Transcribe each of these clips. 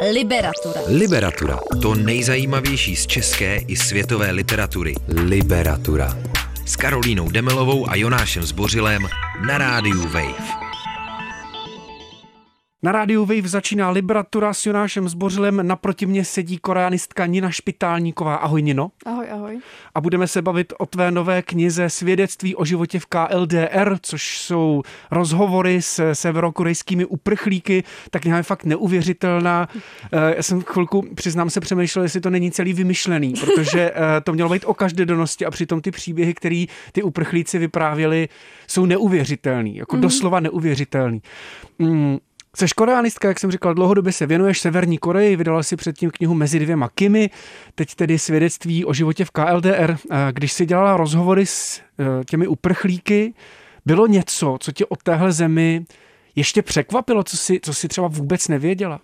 Liberatura. Liberatura. To nejzajímavější z české i světové literatury. Liberatura. S Karolínou Demelovou a Jonášem Zbořilem na rádiu Wave. Na rádiu Wave začíná Liberatura s Jonášem Zbořilem. Naproti mě sedí koreanistka Nina Špitálníková. Ahoj Nino. Ahoj, ahoj. A budeme se bavit o tvé nové knize Svědectví o životě v KLDR, což jsou rozhovory s severokorejskými uprchlíky. Ta kniha je fakt neuvěřitelná. Eh, já jsem chvilku, přiznám se, přemýšlel, jestli to není celý vymyšlený, protože eh, to mělo být o každodennosti a přitom ty příběhy, které ty uprchlíci vyprávěli, jsou neuvěřitelný, jako mm-hmm. doslova neuvěřitelný. Mm, Jsi koreanistka, jak jsem říkal, dlouhodobě se věnuješ Severní Koreji, vydala si předtím knihu Mezi dvěma Kimi, teď tedy svědectví o životě v KLDR. Když si dělala rozhovory s e, těmi uprchlíky, bylo něco, co tě od téhle zemi ještě překvapilo, co si, co si třeba vůbec nevěděla?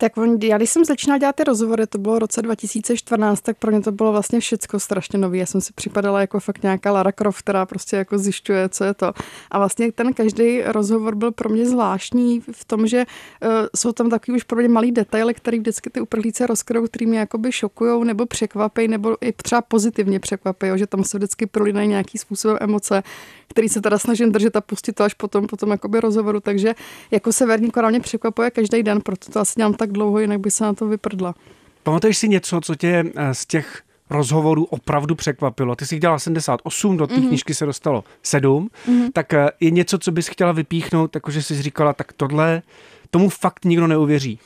Tak on, já když jsem začínala dělat ty rozhovory, to bylo v roce 2014, tak pro mě to bylo vlastně všecko strašně nový. Já jsem si připadala jako fakt nějaká Lara Croft, která prostě jako zjišťuje, co je to. A vlastně ten každý rozhovor byl pro mě zvláštní v tom, že uh, jsou tam takový už pro mě malý detaily, který vždycky ty uprchlíci rozkryjou, který mě jakoby šokují nebo překvapí, nebo i třeba pozitivně překvapí, že tam se vždycky prolínají nějaký způsobem emoce, který se teda snažím držet a pustit to až potom, potom jakoby rozhovoru. Takže jako Severní Korea mě překvapuje každý den, proto to asi dělám tak dlouho, jinak by se na to vyprdla. Pamatuješ si něco, co tě eh, z těch rozhovorů opravdu překvapilo. Ty jsi dělala 78, do té mm-hmm. knížky se dostalo 7, mm-hmm. tak eh, je něco, co bys chtěla vypíchnout, jakože jsi říkala, tak tohle, tomu fakt nikdo neuvěří.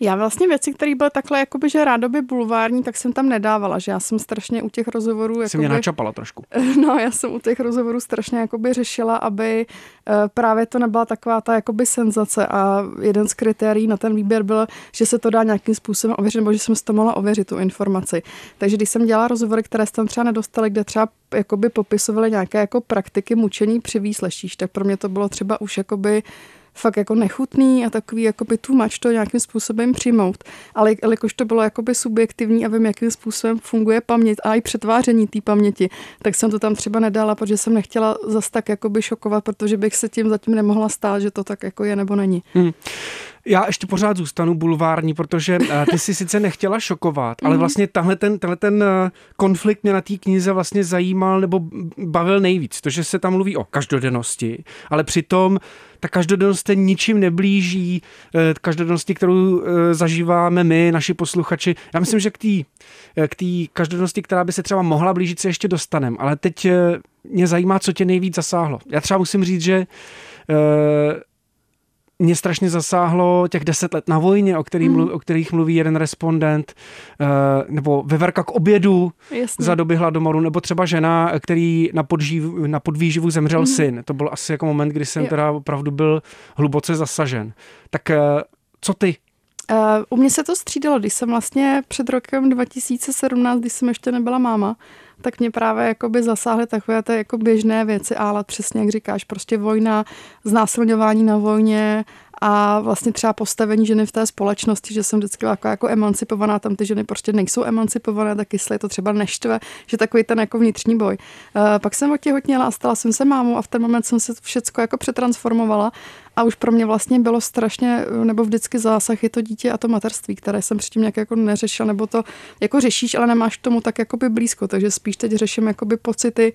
Já vlastně věci, které byly takhle jakoby, že rádoby bulvární, tak jsem tam nedávala, že já jsem strašně u těch rozhovorů... Jakoby, jsem mě načapala trošku. No, já jsem u těch rozhovorů strašně jakoby řešila, aby uh, právě to nebyla taková ta jakoby senzace a jeden z kritérií na ten výběr byl, že se to dá nějakým způsobem ověřit, nebo že jsem si to mohla ověřit, tu informaci. Takže když jsem dělala rozhovory, které jsem třeba nedostali, kde třeba jakoby popisovaly nějaké jako praktiky mučení při výsleších, tak pro mě to bylo třeba už jakoby fakt jako nechutný a takový jakoby too much to nějakým způsobem přijmout. Ale jelikož to bylo jakoby subjektivní a vím, jakým způsobem funguje paměť a i přetváření té paměti, tak jsem to tam třeba nedala, protože jsem nechtěla zas tak jakoby šokovat, protože bych se tím zatím nemohla stát, že to tak jako je nebo není. Hmm. Já ještě pořád zůstanu bulvární, protože eh, ty si sice nechtěla šokovat, ale mhm. vlastně tahle ten, tahle ten eh, konflikt mě na té knize vlastně zajímal nebo bavil nejvíc. To, že se tam mluví o každodennosti, ale přitom ta každodennost se ničím neblíží eh, každodennosti, kterou zažíváme my, naši posluchači. Já myslím, že k té k tý každodennosti, která by se třeba mohla blížit, se ještě dostanem. Ale teď mě zajímá, co tě nejvíc zasáhlo. Já třeba musím říct, že mě strašně zasáhlo těch deset let na vojně, o, který mluv, o kterých mluví jeden respondent, uh, nebo veverka k obědu Jasně. za doby hladomoru, nebo třeba žena, který na, podžív, na podvýživu zemřel mm. syn. To byl asi jako moment, kdy jsem jo. teda opravdu byl hluboce zasažen. Tak uh, co ty? Uh, u mě se to střídalo, když jsem vlastně před rokem 2017, když jsem ještě nebyla máma, tak mě právě jakoby zasáhly takové ty jako běžné věci, ale přesně jak říkáš, prostě vojna, znásilňování na vojně a vlastně třeba postavení ženy v té společnosti, že jsem vždycky jako, jako emancipovaná, tam ty ženy prostě nejsou emancipované, tak jestli to třeba neštve, že takový ten jako vnitřní boj. Uh, pak jsem otěhotněla a stala jsem se mámou a v ten moment jsem se všecko jako přetransformovala a už pro mě vlastně bylo strašně, nebo vždycky zásah je to dítě a to materství, které jsem předtím nějak jako neřešila, nebo to jako řešíš, ale nemáš k tomu tak jakoby blízko, takže spíš teď řeším jakoby pocity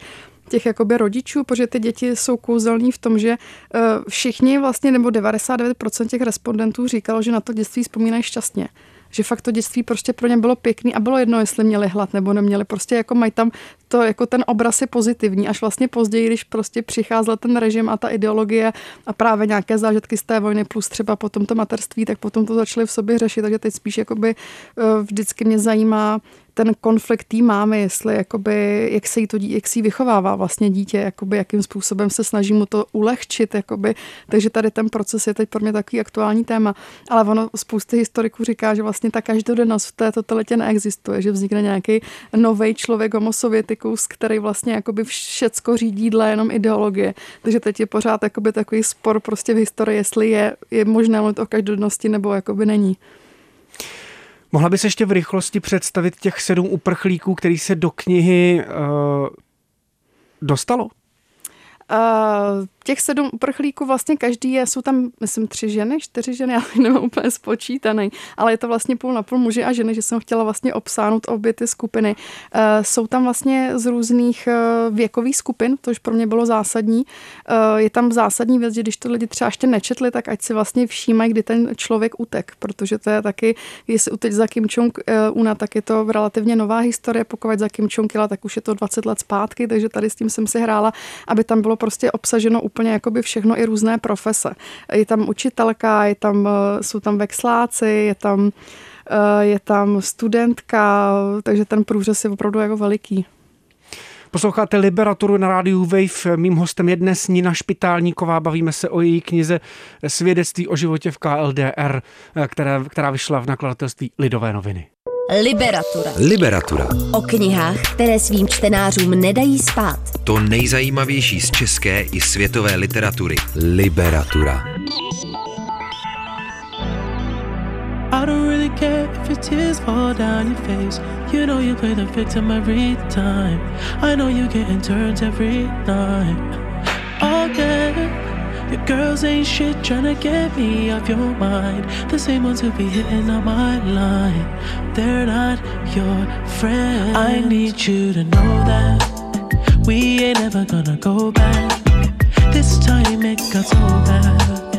těch jakoby rodičů, protože ty děti jsou kouzelní v tom, že eh, všichni vlastně, nebo 99% těch respondentů říkalo, že na to dětství vzpomínají šťastně že fakt to dětství prostě pro ně bylo pěkný a bylo jedno, jestli měli hlad nebo neměli. Prostě jako mají tam to, jako ten obraz je pozitivní, až vlastně později, když prostě přicházel ten režim a ta ideologie a právě nějaké zážitky z té vojny plus třeba potom to materství, tak potom to začali v sobě řešit, takže teď spíš jakoby eh, vždycky mě zajímá ten konflikt tý mámy, jestli jakoby, jak se jí to jak si jí vychovává vlastně dítě, jakoby, jakým způsobem se snaží mu to ulehčit, jakoby. takže tady ten proces je teď pro mě takový aktuální téma. Ale ono spousty historiků říká, že vlastně ta každodennost v té totalitě neexistuje, že vznikne nějaký nový člověk homo sovětikus, který vlastně jakoby všecko řídí dle jenom ideologie. Takže teď je pořád jakoby takový spor prostě v historii, jestli je, je možné mluvit o každodennosti nebo jakoby není. Mohla bys ještě v rychlosti představit těch sedm uprchlíků, který se do knihy uh, dostalo? Uh, těch sedm uprchlíků vlastně každý je, jsou tam, myslím, tři ženy, čtyři ženy, já nemám úplně spočítaný, ale je to vlastně půl na půl muži a ženy, že jsem chtěla vlastně obsáhnout obě ty skupiny. Uh, jsou tam vlastně z různých uh, věkových skupin, což pro mě bylo zásadní. Uh, je tam zásadní věc, že když to lidi třeba ještě nečetli, tak ať si vlastně všímají, kdy ten člověk utek, protože to je taky, jestli uteč za Kim Jong-una, tak je to relativně nová historie, pokud za Kim Jong-ila, tak už je to 20 let zpátky, takže tady s tím jsem si hrála, aby tam bylo prostě obsaženo úplně jakoby všechno i různé profese. Je tam učitelka, je tam, eh, jsou tam vexláci, je tam, eh, je tam studentka, takže ten průřez je opravdu jako veliký. Posloucháte Liberaturu na rádiu Wave. Mým hostem je dnes Nina Špitálníková. Bavíme se o její knize Svědectví o životě v KLDR, eh, která, která vyšla v nakladatelství Lidové noviny. Liberatura. Liberatura. O knihách, které svým čtenářům nedají spát. To nejzajímavější z české i světové literatury. Liberatura. I don't really care if your tears fall down your face. You know you play the victim every time. I know you getting turns every. Okay. Your girls ain't shit trying to get me off your mind. The same ones who be hitting on my line. They're not your friends. I need you to know that we ain't ever gonna go back. This time it got so bad.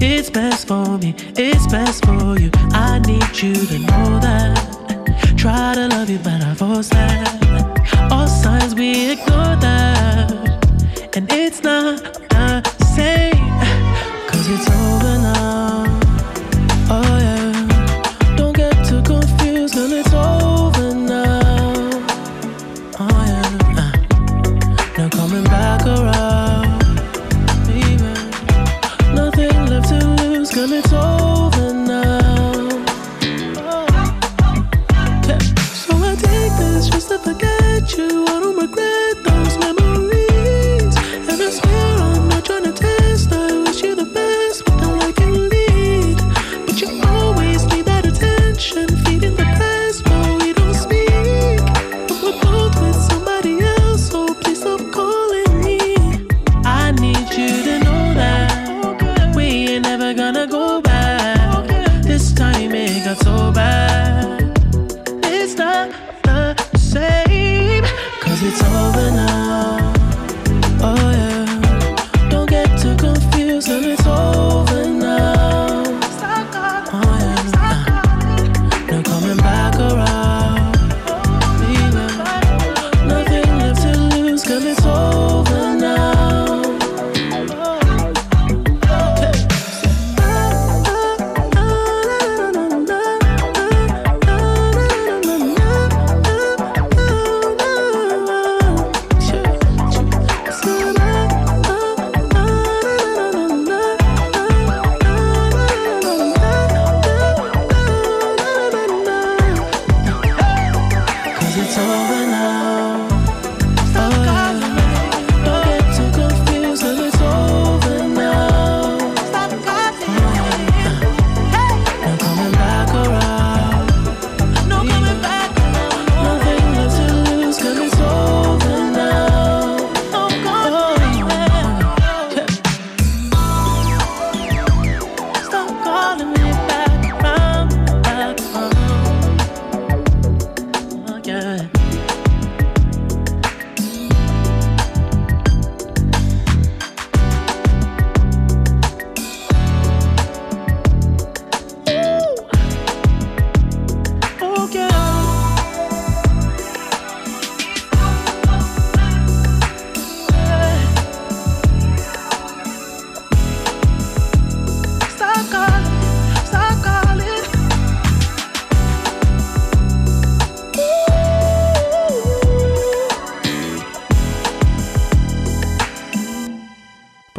It's best for me, it's best for you. I need you to know that. Try to love you, but I force that. All signs we ignore that. And it's not uh, same it's over now.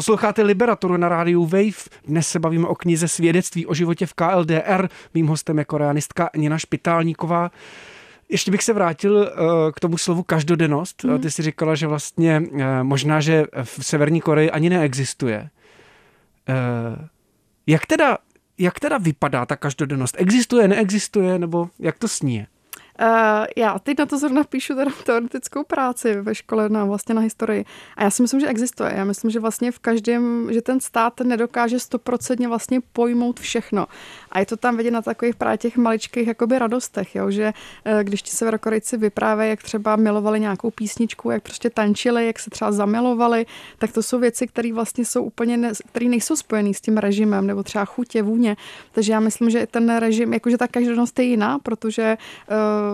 Posloucháte Liberaturu na rádiu Wave. Dnes se bavíme o knize Svědectví o životě v KLDR. Mým hostem je koreanistka Nina Špitálníková. Ještě bych se vrátil uh, k tomu slovu každodennost. Mm. Ty si říkala, že vlastně uh, možná, že v Severní Koreji ani neexistuje. Uh, jak teda, jak teda vypadá ta každodennost? Existuje, neexistuje, nebo jak to sní? Uh, já teď na to zrovna píšu teda teoretickou práci ve škole na vlastně na historii. A já si myslím, že existuje. Já myslím, že vlastně v každém, že ten stát nedokáže stoprocentně vlastně pojmout všechno. A je to tam vidět na takových právě těch maličkých jakoby radostech, jo? že uh, když ti severokorejci vyprávějí, jak třeba milovali nějakou písničku, jak prostě tančili, jak se třeba zamilovali, tak to jsou věci, které vlastně jsou úplně, ne, které nejsou spojené s tím režimem, nebo třeba chutě, vůně. Takže já myslím, že ten režim, jakože ta každodennost je jiná, protože uh,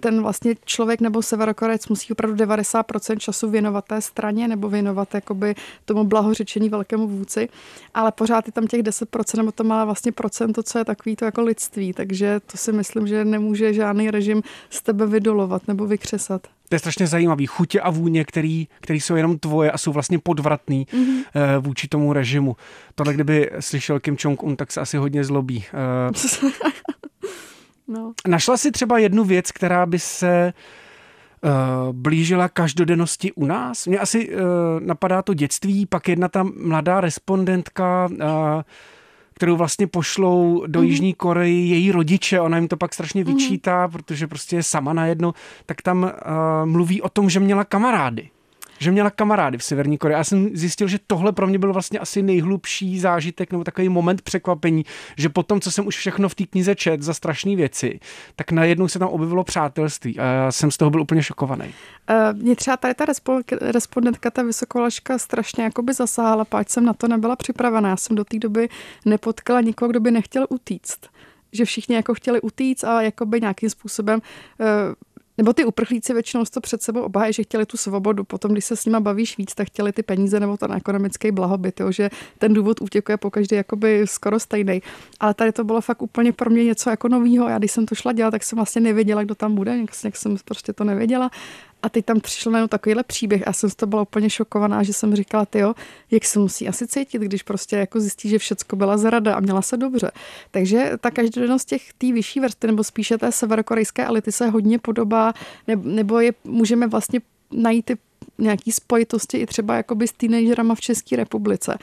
ten vlastně člověk nebo severokorec musí opravdu 90% času věnovat té straně nebo věnovat jakoby tomu blahořečení velkému vůdci, ale pořád je tam těch 10% nebo to malé vlastně procento, co je takový to jako lidství, takže to si myslím, že nemůže žádný režim z tebe vydolovat nebo vykřesat. To je strašně zajímavý. Chutě a vůně, který, který jsou jenom tvoje a jsou vlastně podvratný mm-hmm. vůči tomu režimu. Tohle, kdyby slyšel Kim Jong-un, tak se asi hodně zlobí. Eh, No. Našla si třeba jednu věc, která by se uh, blížila každodennosti u nás? Mně asi uh, napadá to dětství, pak jedna ta mladá respondentka, uh, kterou vlastně pošlou do mm-hmm. Jižní Koreji její rodiče, ona jim to pak strašně mhm. vyčítá, mm-hmm. protože prostě je sama najednou, tak tam uh, mluví o tom, že měla kamarády že měla kamarády v Severní Koreji. Já jsem zjistil, že tohle pro mě byl vlastně asi nejhlubší zážitek nebo takový moment překvapení, že potom, co jsem už všechno v té knize čet za strašné věci, tak najednou se tam objevilo přátelství a já jsem z toho byl úplně šokovaný. Uh, mě třeba tady ta respondentka, ta vysokolaška strašně jakoby zasáhala, páč jsem na to nebyla připravená. Já jsem do té doby nepotkala nikoho, kdo by nechtěl utíct že všichni jako chtěli utíct a jakoby nějakým způsobem uh, nebo ty uprchlíci většinou to před sebou obhájí, že chtěli tu svobodu. Potom, když se s nima bavíš víc, tak chtěli ty peníze nebo ten ekonomický blahobyt, jo, že ten důvod útěku je po každý jakoby skoro stejný. Ale tady to bylo fakt úplně pro mě něco jako novýho. Já když jsem to šla dělat, tak jsem vlastně nevěděla, kdo tam bude, jak jsem prostě to nevěděla. A teď tam přišel najednou takovýhle příběh a jsem z toho byla úplně šokovaná, že jsem říkala, ty jo, jak se musí asi cítit, když prostě jako zjistí, že všecko byla zrada a měla se dobře. Takže ta každodennost těch té vyšší vrstvy, nebo spíše té severokorejské elity se hodně podobá, nebo je můžeme vlastně najít ty nějaký spojitosti i třeba jakoby s teenagerama v České republice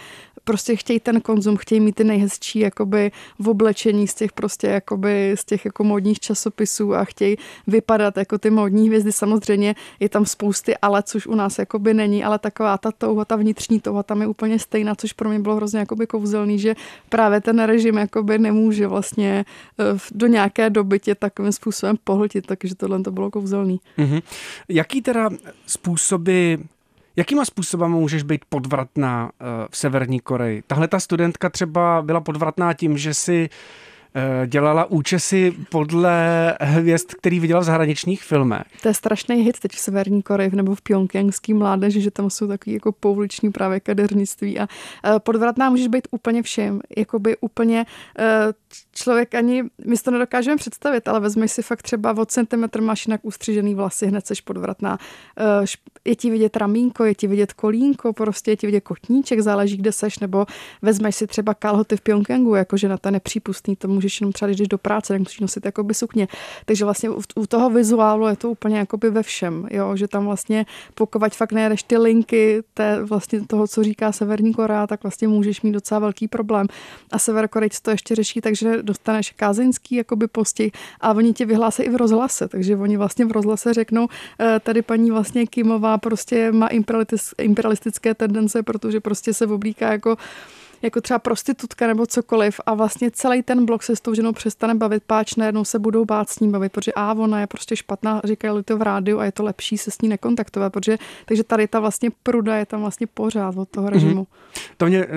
prostě chtějí ten konzum, chtějí mít ty nejhezčí jakoby v oblečení z těch prostě jakoby z těch jako modních časopisů a chtějí vypadat jako ty modní hvězdy. Samozřejmě je tam spousty ale, což u nás jakoby není, ale taková ta touha, ta vnitřní touha tam je úplně stejná, což pro mě bylo hrozně jakoby kouzelný, že právě ten režim jakoby nemůže vlastně eh, do nějaké doby tě takovým způsobem pohltit, takže tohle to bylo kouzelný. Mm-hmm. Jaký teda způsoby Jakýma způsoby můžeš být podvratná eh, v Severní Koreji? Tahle ta studentka třeba byla podvratná tím, že si Eh, dělala účesy podle hvězd, který viděla v zahraničních filmech. To je strašný hit teď v Severní Koreji nebo v Pyongyangský mládeži, že tam jsou takový jako pouliční právě kadeřnictví a eh, podvratná můžeš být úplně všem, jakoby úplně člověk ani, my to nedokážeme představit, ale vezmeš si fakt třeba od centimetr máš jinak ustřižený vlasy, hned seš podvratná. Je ti vidět ramínko, je ti vidět kolínko, prostě je ti vidět kotníček, záleží, kde seš, nebo vezmeš si třeba kalhoty v Pyongyangu, jakože na to nepřípustný, to můžeš jenom třeba, když do práce, tak musíš nosit jakoby sukně. Takže vlastně u toho vizuálu je to úplně jakoby ve všem, jo? že tam vlastně pokud fakt nejedeš ty linky té, vlastně toho, co říká Severní Korea, tak vlastně můžeš mít docela velký problém. A Severokorejci to ještě řeší, takže dostaneš kázeňský jakoby postih a oni ti vyhlásí i v rozhlase, takže oni vlastně v rozhlase řeknou, eh, tady paní vlastně Kimová prostě má imperialistické tendence, protože prostě se oblíká jako jako třeba prostitutka nebo cokoliv a vlastně celý ten blok se s tou ženou přestane bavit, páč najednou se budou bát s ním bavit, protože a ona je prostě špatná, říkají to v rádiu a je to lepší se s ní nekontaktovat, protože takže tady ta vlastně pruda je tam vlastně pořád od toho režimu. Mm-hmm. To mě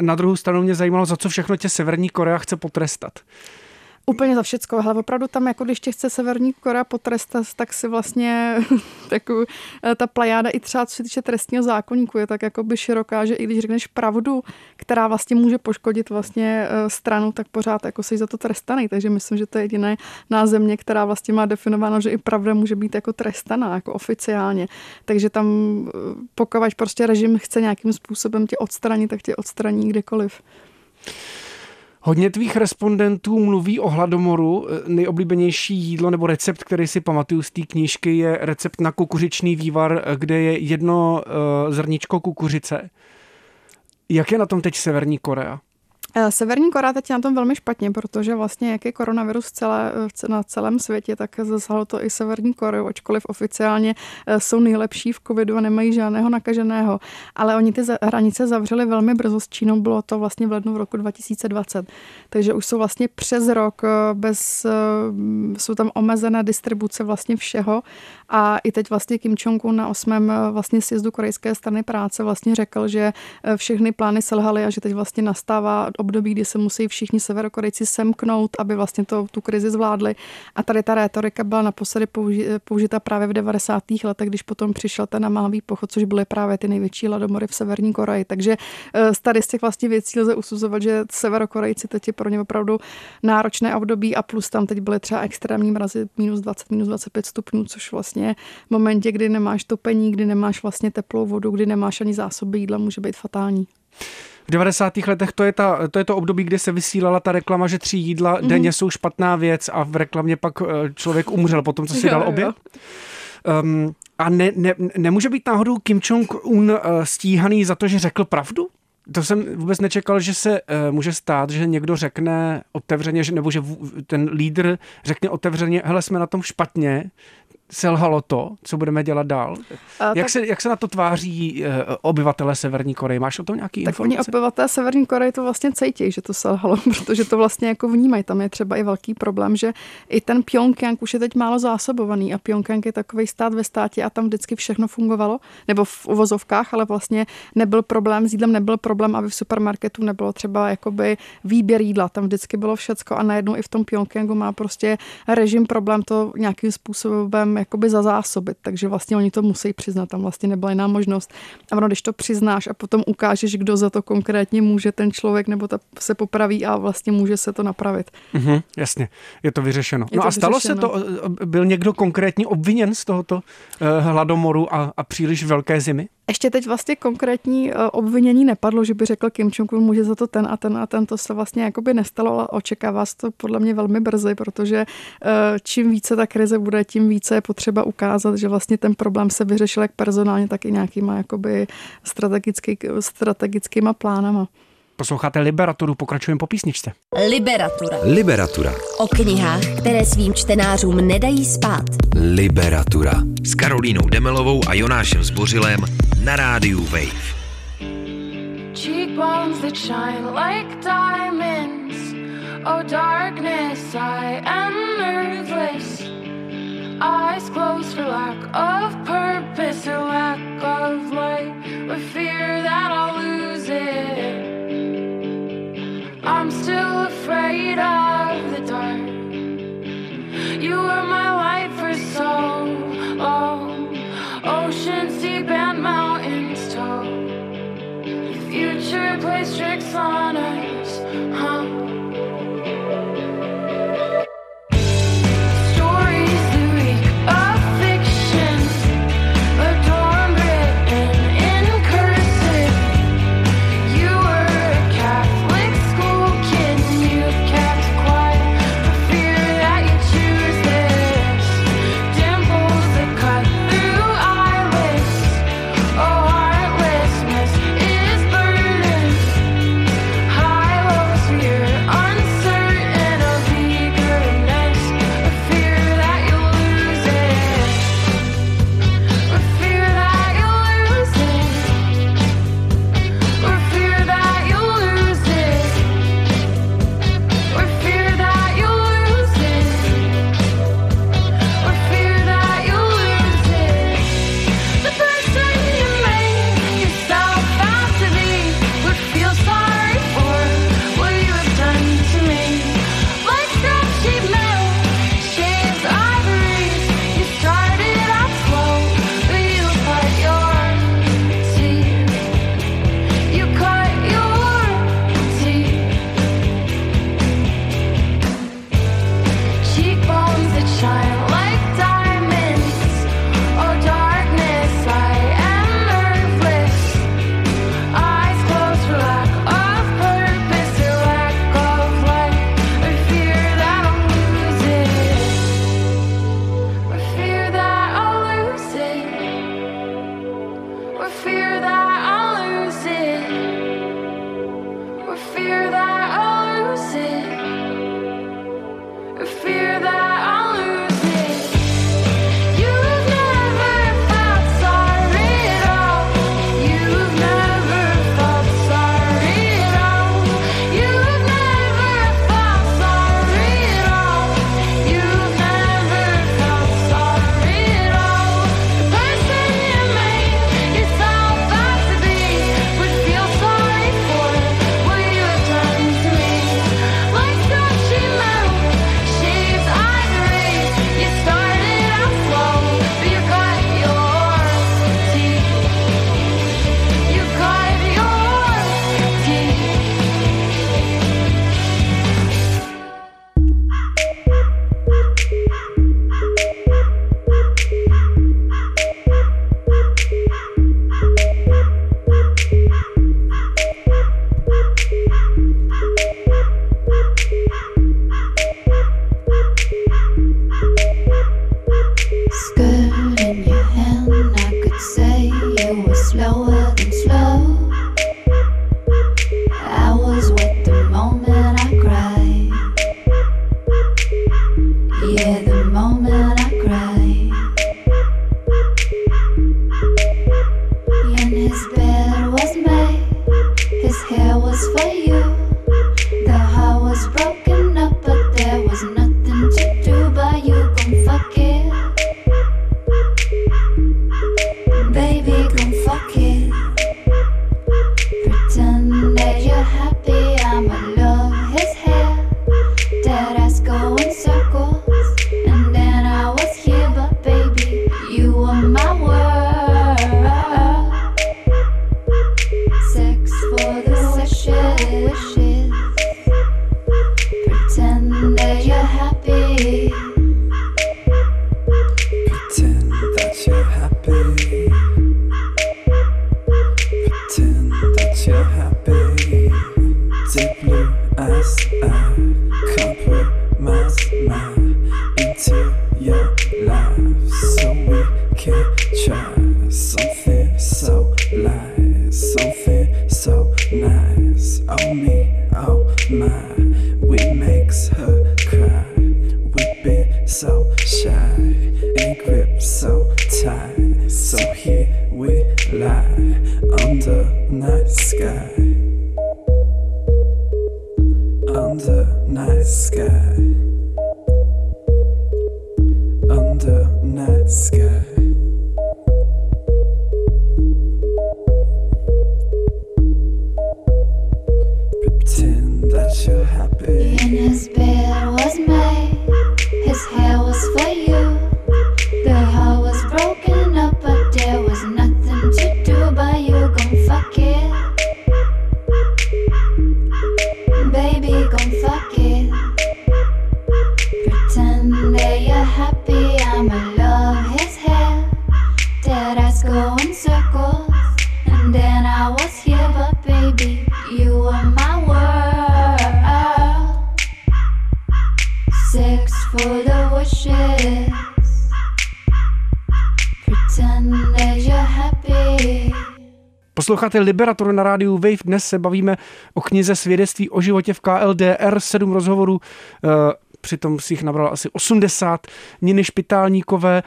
na druhou stranu mě zajímalo, za co všechno tě Severní Korea chce potrestat. Úplně za všecko, ale opravdu tam, jako když tě chce Severní Korea potrestat, tak si vlastně takovou, eh, ta plajáda i třeba co se týče trestního zákonníku je tak jako by široká, že i když řekneš pravdu, která vlastně může poškodit vlastně eh, stranu, tak pořád jako jsi za to trestaný. Takže myslím, že to je jediné na země, která vlastně má definováno, že i pravda může být jako trestaná, jako oficiálně. Takže tam eh, pokud prostě režim chce nějakým způsobem tě odstranit, tak tě odstraní kdekoliv. Hodně tvých respondentů mluví o hladomoru. Nejoblíbenější jídlo nebo recept, který si pamatuju z té knížky, je recept na kukuřičný vývar, kde je jedno uh, zrničko kukuřice. Jak je na tom teď Severní Korea? Eh, Severní Korea teď na tom velmi špatně, protože vlastně jak je koronavirus celé, na celém světě, tak zasáhlo to i Severní Koreu, ačkoliv oficiálně eh, jsou nejlepší v covidu a nemají žádného nakaženého. Ale oni ty hranice zavřeli velmi brzo s Čínou, bylo to vlastně v lednu v roku 2020. Takže už jsou vlastně přes rok eh, bez, jsou tam omezené distribuce vlastně všeho a i teď vlastně Kim Jong-un na osmém vlastně sjezdu korejské strany práce vlastně řekl, že všechny plány selhaly a že teď vlastně nastává období, kdy se musí všichni severokorejci semknout, aby vlastně to, tu krizi zvládli. A tady ta rétorika byla naposledy použita právě v 90. letech, když potom přišel ten namáhavý pochod, což byly právě ty největší ladomory v Severní Koreji. Takže eh, tady z těch vlastně věcí lze usuzovat, že severokorejci teď je pro ně opravdu náročné období a plus tam teď byly třeba extrémní mrazy minus 20, minus 25 stupňů, což vlastně v momentě, kdy nemáš topení, kdy nemáš vlastně teplou vodu, kdy nemáš ani zásoby jídla, může být fatální. V 90. letech to je, ta, to je to období, kdy se vysílala ta reklama, že tři jídla mm-hmm. denně jsou špatná věc a v reklamě pak eh, člověk umřel po tom, co si jo, dal oběd. Um, a ne, ne, nemůže být náhodou Kim Jong-un uh, stíhaný za to, že řekl pravdu? To jsem vůbec nečekal, že se uh, může stát, že někdo řekne otevřeně, že, nebo že v, ten lídr řekne otevřeně, hele, jsme na tom špatně, selhalo to, co budeme dělat dál? A, jak, tak, se, jak se na to tváří uh, obyvatele Severní Koreje? Máš o tom nějaký tak informace? Tak oni obyvatelé Severní Koreje to vlastně cítí, že to selhalo, protože to vlastně jako vnímají. Tam je třeba i velký problém, že i ten Pyongyang už je teď málo zásobovaný a Pyongyang je takový stát ve státě a tam vždycky všechno fungovalo, nebo v uvozovkách, ale vlastně nebyl problém s jídlem, nebyl problém, aby v supermarketu nebylo třeba jakoby výběr jídla, tam vždycky bylo všecko a najednou i v tom Pyongyangu má prostě režim problém to nějakým způsobem jakoby zazásobit, takže vlastně oni to musí přiznat, tam vlastně nebyla jiná možnost. A ono, když to přiznáš a potom ukážeš, kdo za to konkrétně může, ten člověk nebo ta se popraví a vlastně může se to napravit. Mm-hmm, jasně, je to vyřešeno. Je no to a stalo vyřešeno. se to, byl někdo konkrétně obviněn z tohoto uh, hladomoru a, a příliš velké zimy? Ještě teď vlastně konkrétní uh, obvinění nepadlo, že by řekl Kim Jong-un může za to ten a ten a ten. To se vlastně jakoby nestalo, ale očekává se to podle mě velmi brzy, protože uh, čím více ta krize bude, tím více je potřeba ukázat, že vlastně ten problém se vyřešil jak personálně, tak i nějakýma jakoby strategický, strategickýma plánama. Posloucháte Liberaturu, pokračujeme po písničce. Liberatura. Liberatura. O knihách, které svým čtenářům nedají spát. Liberatura. S Karolínou Demelovou a Jonášem Zbořilem na rádiu Wave. Cheekbones that shine like diamonds Oh darkness, I am earthless Eyes closed for lack of purpose or lack of light With fear that I'll lose it afraid of the dark. You were my life for so long. Oceans deep and mountains tall. The future plays tricks on us, huh? Posloucháte Liberator na rádiu Wave. Dnes se bavíme o knize Svědectví o životě v KLDR. Sedm rozhovorů, eh, přitom si jich nabral asi 80. Niny Špitálníkové.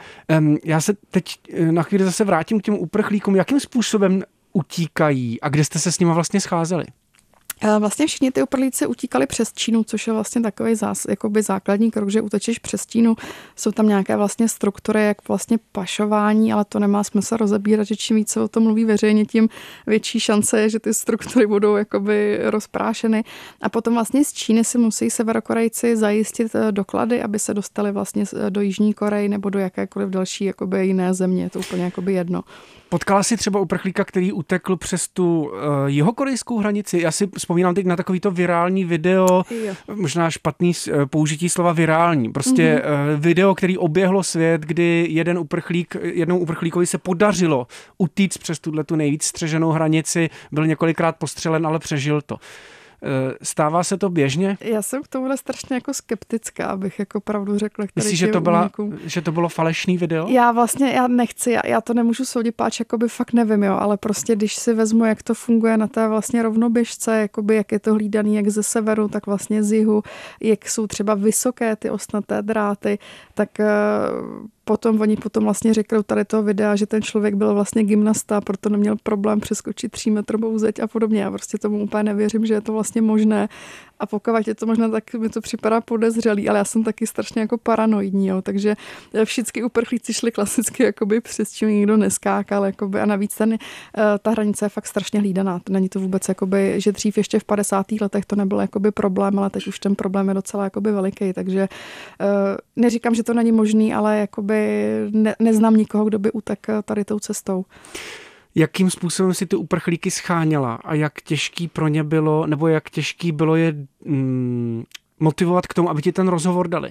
Já se teď eh, na chvíli zase vrátím k těm uprchlíkům. Jakým způsobem utíkají a kde jste se s nimi vlastně scházeli? Vlastně všichni ty uprchlíci utíkali přes Čínu, což je vlastně takový zás, jakoby základní krok, že utečeš přes Čínu. Jsou tam nějaké vlastně struktury, jak vlastně pašování, ale to nemá smysl rozebírat, že čím více o tom mluví veřejně, tím větší šance je, že ty struktury budou jakoby rozprášeny. A potom vlastně z Číny si musí severokorejci zajistit eh, doklady, aby se dostali vlastně do Jižní Koreji nebo do jakékoliv další jakoby jiné země. Je to úplně jakoby jedno. Potkala si třeba uprchlíka, který utekl přes tu uh, jihokorejskou hranici? Já si vzpomínám teď na takovýto virální video, Jo. možná špatný uh, použití slova virální. Prostě mm-hmm. video, který oběhlo svět, kdy jeden uprchlík, jednou uprchlíkovi se podařilo utíct přes tuhle tu nejvíc střeženou hranici, byl několikrát postřelen, ale přežil to. Eh, Stává se to běžně? Já jsem k tomuhle strašně jako skeptická, abych jako pravdu řekla. Myslíš, že to, byla, že to bylo falešný video? Já vlastně, já nechci, já, já to nemůžu soudit, páč, jakoby fakt nevím, jo, ale prostě když si vezmu, jak to funguje na té vlastně rovnoběžce, jakoby jak je to hlídaný, jak ze severu, tak vlastně z jihu, jak jsou třeba vysoké ty ostnaté dráty, tak eh, potom oni potom vlastně řekli tady toho videa, že ten člověk byl vlastně gymnasta, proto neměl problém přeskočit třímetrovou zeď a podobně. Já prostě tomu úplně nevěřím, že je to vlastně možné. A pokud je to možná, tak mi to připadá podezřelý, ale já jsem taky strašně jako paranoidní, jo. takže všichni uprchlíci šli klasicky jakoby přes čím nikdo neskákal jakoby, a navíc ten, eh, ta hranice je fakt strašně hlídaná. Není to vůbec, jakoby, že dřív ještě v 50. letech to nebyl jakoby problém, ale teď už ten problém je docela jakoby veliký, takže eh, neříkám, že to není možný, ale jakoby ne, neznám nikoho, kdo by utekl tady tou cestou. Jakým způsobem si ty uprchlíky scháněla a jak těžký pro ně bylo, nebo jak těžký bylo je mm, motivovat k tomu, aby ti ten rozhovor dali?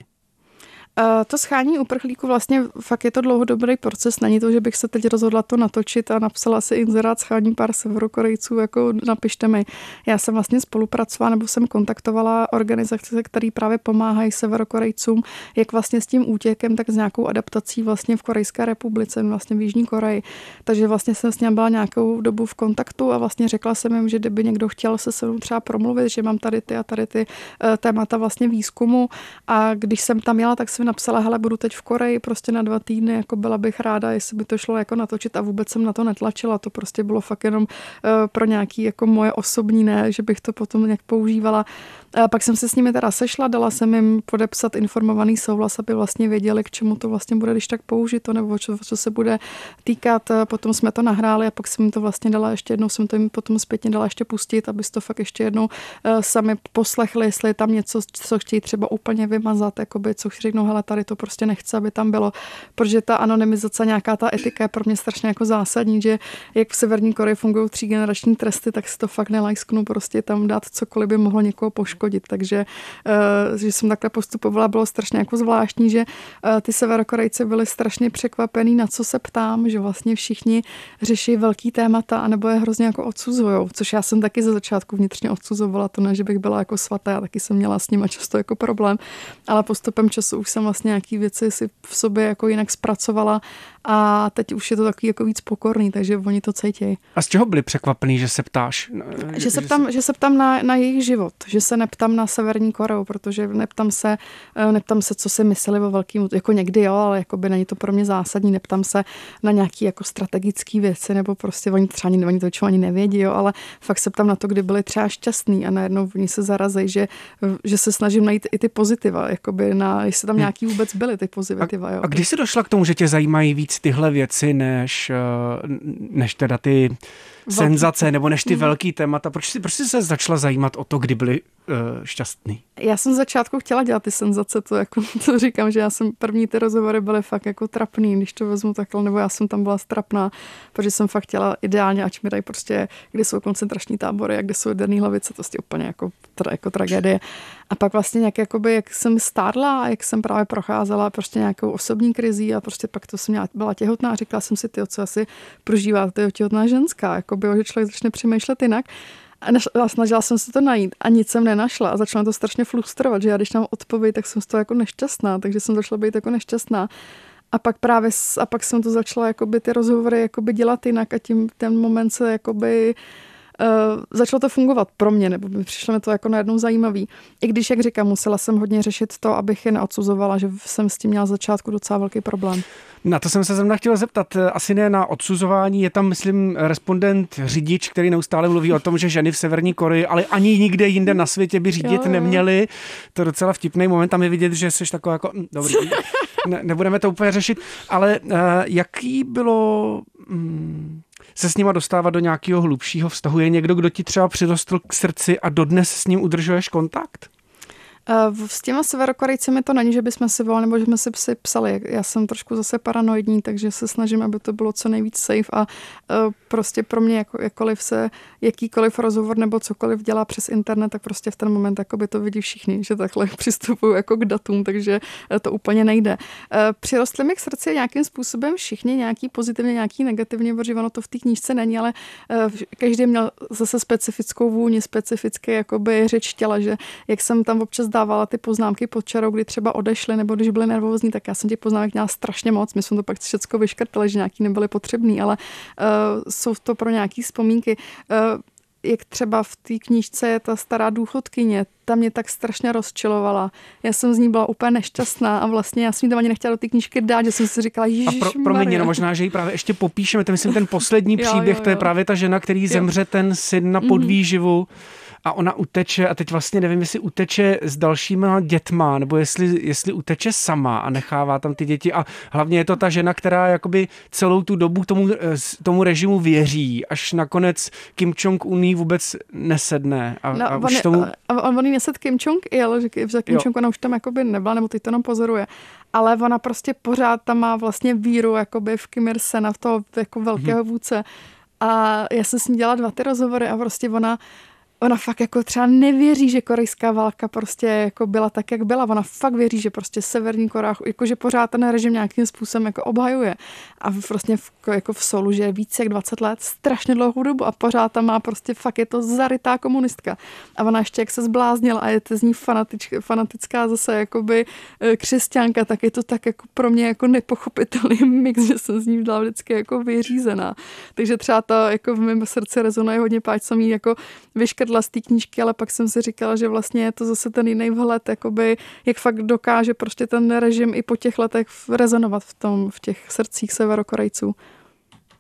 To schání uprchlíků vlastně fakt je to dlouhodobý proces. Není to, že bych se teď rozhodla to natočit a napsala si inzerát schání pár severokorejců, jako napište mi. Já jsem vlastně spolupracovala nebo jsem kontaktovala organizace, které právě pomáhají severokorejcům, jak vlastně s tím útěkem, tak s nějakou adaptací vlastně v Korejské republice, vlastně v Jižní Koreji. Takže vlastně jsem s ním byla nějakou dobu v kontaktu a vlastně řekla jsem jim, že kdyby někdo chtěl se se mnou třeba promluvit, že mám tady ty a tady ty eh, témata vlastně výzkumu a když jsem tam jela, tak jsem napsala, hele, budu teď v Koreji prostě na dva týdny, jako byla bych ráda, jestli by to šlo jako natočit a vůbec jsem na to netlačila, to prostě bylo fakt jenom uh, pro nějaký jako moje osobní ne, že bych to potom nějak používala. A pak jsem se s nimi teda sešla, dala jsem jim podepsat informovaný souhlas, aby vlastně věděli, k čemu to vlastně bude, když tak použito, nebo co, co se bude týkat. Potom jsme to nahráli a pak jsem jim to vlastně dala ještě jednou, jsem to jim potom zpětně dala ještě pustit, aby to fakt ještě jednou uh, sami poslechli, jestli je tam něco, co chtějí třeba úplně vymazat, jakoby, co řeknou, hele, tady to prostě nechce, aby tam bylo, protože ta anonymizace, nějaká ta etika je pro mě strašně jako zásadní, že jak v Severní Koreji fungují tří generační tresty, tak si to fakt nelajsknu prostě tam dát cokoliv by mohlo někoho poškodit, takže uh, že jsem takhle postupovala, bylo strašně jako zvláštní, že uh, ty Severokorejci byli strašně překvapený, na co se ptám, že vlastně všichni řeší velký témata, anebo je hrozně jako odsuzujou, což já jsem taky ze začátku vnitřně odsuzovala, to ne, že bych byla jako svatá, já taky jsem měla s nima často jako problém, ale postupem času už jsem vlastně nějaký věci si v sobě jako jinak zpracovala a teď už je to takový jako víc pokorný, takže oni to cítí. A z čeho byli překvapený, že se ptáš? Že se ptám, že se ptám na, na jejich život, že se neptám na Severní Koreu, protože neptám se, eh, neptám se, co si mysleli o velkým, jako někdy jo, ale jako by není to pro mě zásadní, neptám se na nějaký jako strategické věci, nebo prostě oni třeba ani, oni to většinou ani nevědí, jo, ale fakt se ptám na to, kdy byli třeba šťastní a najednou oni se zarazí, že, že se snažím najít i ty pozitiva, jakoby na, jestli tam nějaký vůbec byly ty pozitiva. Jo. A kdy jsi došla k tomu, že tě zajímají víc tyhle věci, než, eh, než teda ty senzace, nebo než ty Mhm. velký témata? Proč jsi, proč jsi se začala zajímat o to, kdy byli uh, šťastný? Já jsem začátku chtěla dělat ty senzace, to jako to říkám, že já jsem první ty rozhovory byly fakt jako trapný, když to vezmu takhle, nebo já jsem tam byla strapná, protože jsem fakt chtěla ideálně, ať mi dají prostě, kde jsou koncentrační tábory a kde jsou jaderné hlavice, to je úplně jako, tra, jako tragédie. A pak vlastně nějak jakoby, jak jsem stárla a jak jsem právě procházela prostě nějakou osobní krizí a prostě pak to jsem měla, byla těhotná a říkala jsem si, ty, co asi prožívá ty těhotná ženská, jakoby, že člověk začne přemýšlet jinak. A snažila jsem se to najít a nic jsem nenašla a začala to strašně frustrovat, že já když tam odpověď, tak jsem z toho jako nešťastná, takže jsem začala být jako nešťastná. A pak právě, a pak jsem to začala jakoby ty rozhovory jakoby dělat jinak a tím ten moment se jakoby Uh, začalo to fungovat pro mě, nebo mi přišlo mi to jako najednou zajímavý. I když, jak říkám, musela jsem hodně řešit to, abych je neodsuzovala, že jsem s tím měla z začátku docela velký problém. Na to jsem se zrovna chtěl zeptat. Asi ne na odsuzování. Je tam, myslím, respondent řidič, který neustále mluví o tom, že ženy v Severní Koreji, ale ani nikde jinde na světě by řídit Jo, jo. neměly. To je docela vtipný moment. Tam je vidět, že jsi taková jako... hm, Dobrý, ne, nebudeme to úplně řešit. Ale uh, jaký bylo... Mm, se s nima dostávat do nějakého hlubšího vztahu? Je někdo, kdo ti třeba přirostl k srdci a dodnes s ním udržuješ kontakt? Uh, S těma severokorejcemi to není, že bychom si volali, nebo že jsme si psali. Já jsem trošku zase paranoidní, takže se snažím, aby to bylo co nejvíc safe a uh, prostě pro mě jako, jakkoliv se jakýkoliv rozhovor nebo cokoliv dělá přes internet, tak prostě v ten moment jako by to vidí všichni, že takhle přistupují jako k datům, takže eh, to úplně nejde. Přirostly mi k srdci nějakým způsobem všichni, nějaký pozitivně, nějaký negativně, protože ono to v té knížce není, ale každý měl zase specifickou vůni, specifické jakoby řeč těla, že jak jsem tam občas dávala ty poznámky pod čarou, kdy třeba odešly nebo když byly nervózní, tak já jsem těch poznámek měla strašně moc. My jsme to pak všechno vyškrtali, že nějaký nebyly potřebný, ale uh, jsou to pro nějaký vzpomínky. Uh, jak třeba v té knížce je ta stará důchodkyně, ta mě tak strašně rozčilovala. Já jsem z ní byla úplně nešťastná a vlastně já jsem ji tam ani nechtěla do té knížky dát, že jsem si říkala, Ježíš pro, promiň, no, možná, že ji právě ještě popíšeme. To myslím ten poslední Jo, příběh, jo, to je jo. právě ta žena, který zemře ten syn na podvýživu. A ona uteče, a teď vlastně nevím, jestli uteče s dalšíma dětma, nebo jestli, jestli uteče sama a nechává tam ty děti. A hlavně je to ta žena, která jakoby celou tu dobu tomu, eh, tomu režimu věří, až nakonec Kim Jong-un jí vůbec nesedne. A, No, a on, už je- tomu... a on, on jí nesed Kim Jong i, ale že Kim Jo. Jong ona už tam jakoby nebyla, nebo teď to jenom pozoruje. Ale ona prostě pořád tam má vlastně víru jakoby v Kim Ir-sena, v toho jako velkého Mhm. vůdce. A já jsem s ní dělala dva ty rozhovory a prostě ona Ona fakt jako třeba nevěří, že korejská válka prostě jako byla tak, jak byla. Ona fakt věří, že prostě Severní Korea, jakože pořád ten režim nějakým způsobem jako obhajuje. A prostě v, jako v Solu, že je více jak 20 let, strašně dlouhou dobu a pořád tam má prostě fakt je to zarytá komunistka. A ona ještě jak se zbláznila a je to z ní fanatič, fanatická zase jakoby eh, křesťanka, tak je to tak jako pro mě jako nepochopitelný mix, že jsem z ní byla vždycky jako vyřízená. Takže třeba to jako v mém srdci rezonuje hodně, páč jsem jí jako vyškrtla z té knížky, ale pak jsem si říkala, že vlastně je to zase ten jiný vhled, jakoby, jak fakt dokáže prostě ten režim i po těch letech rezonovat v, tom, v těch srdcích severokorejců.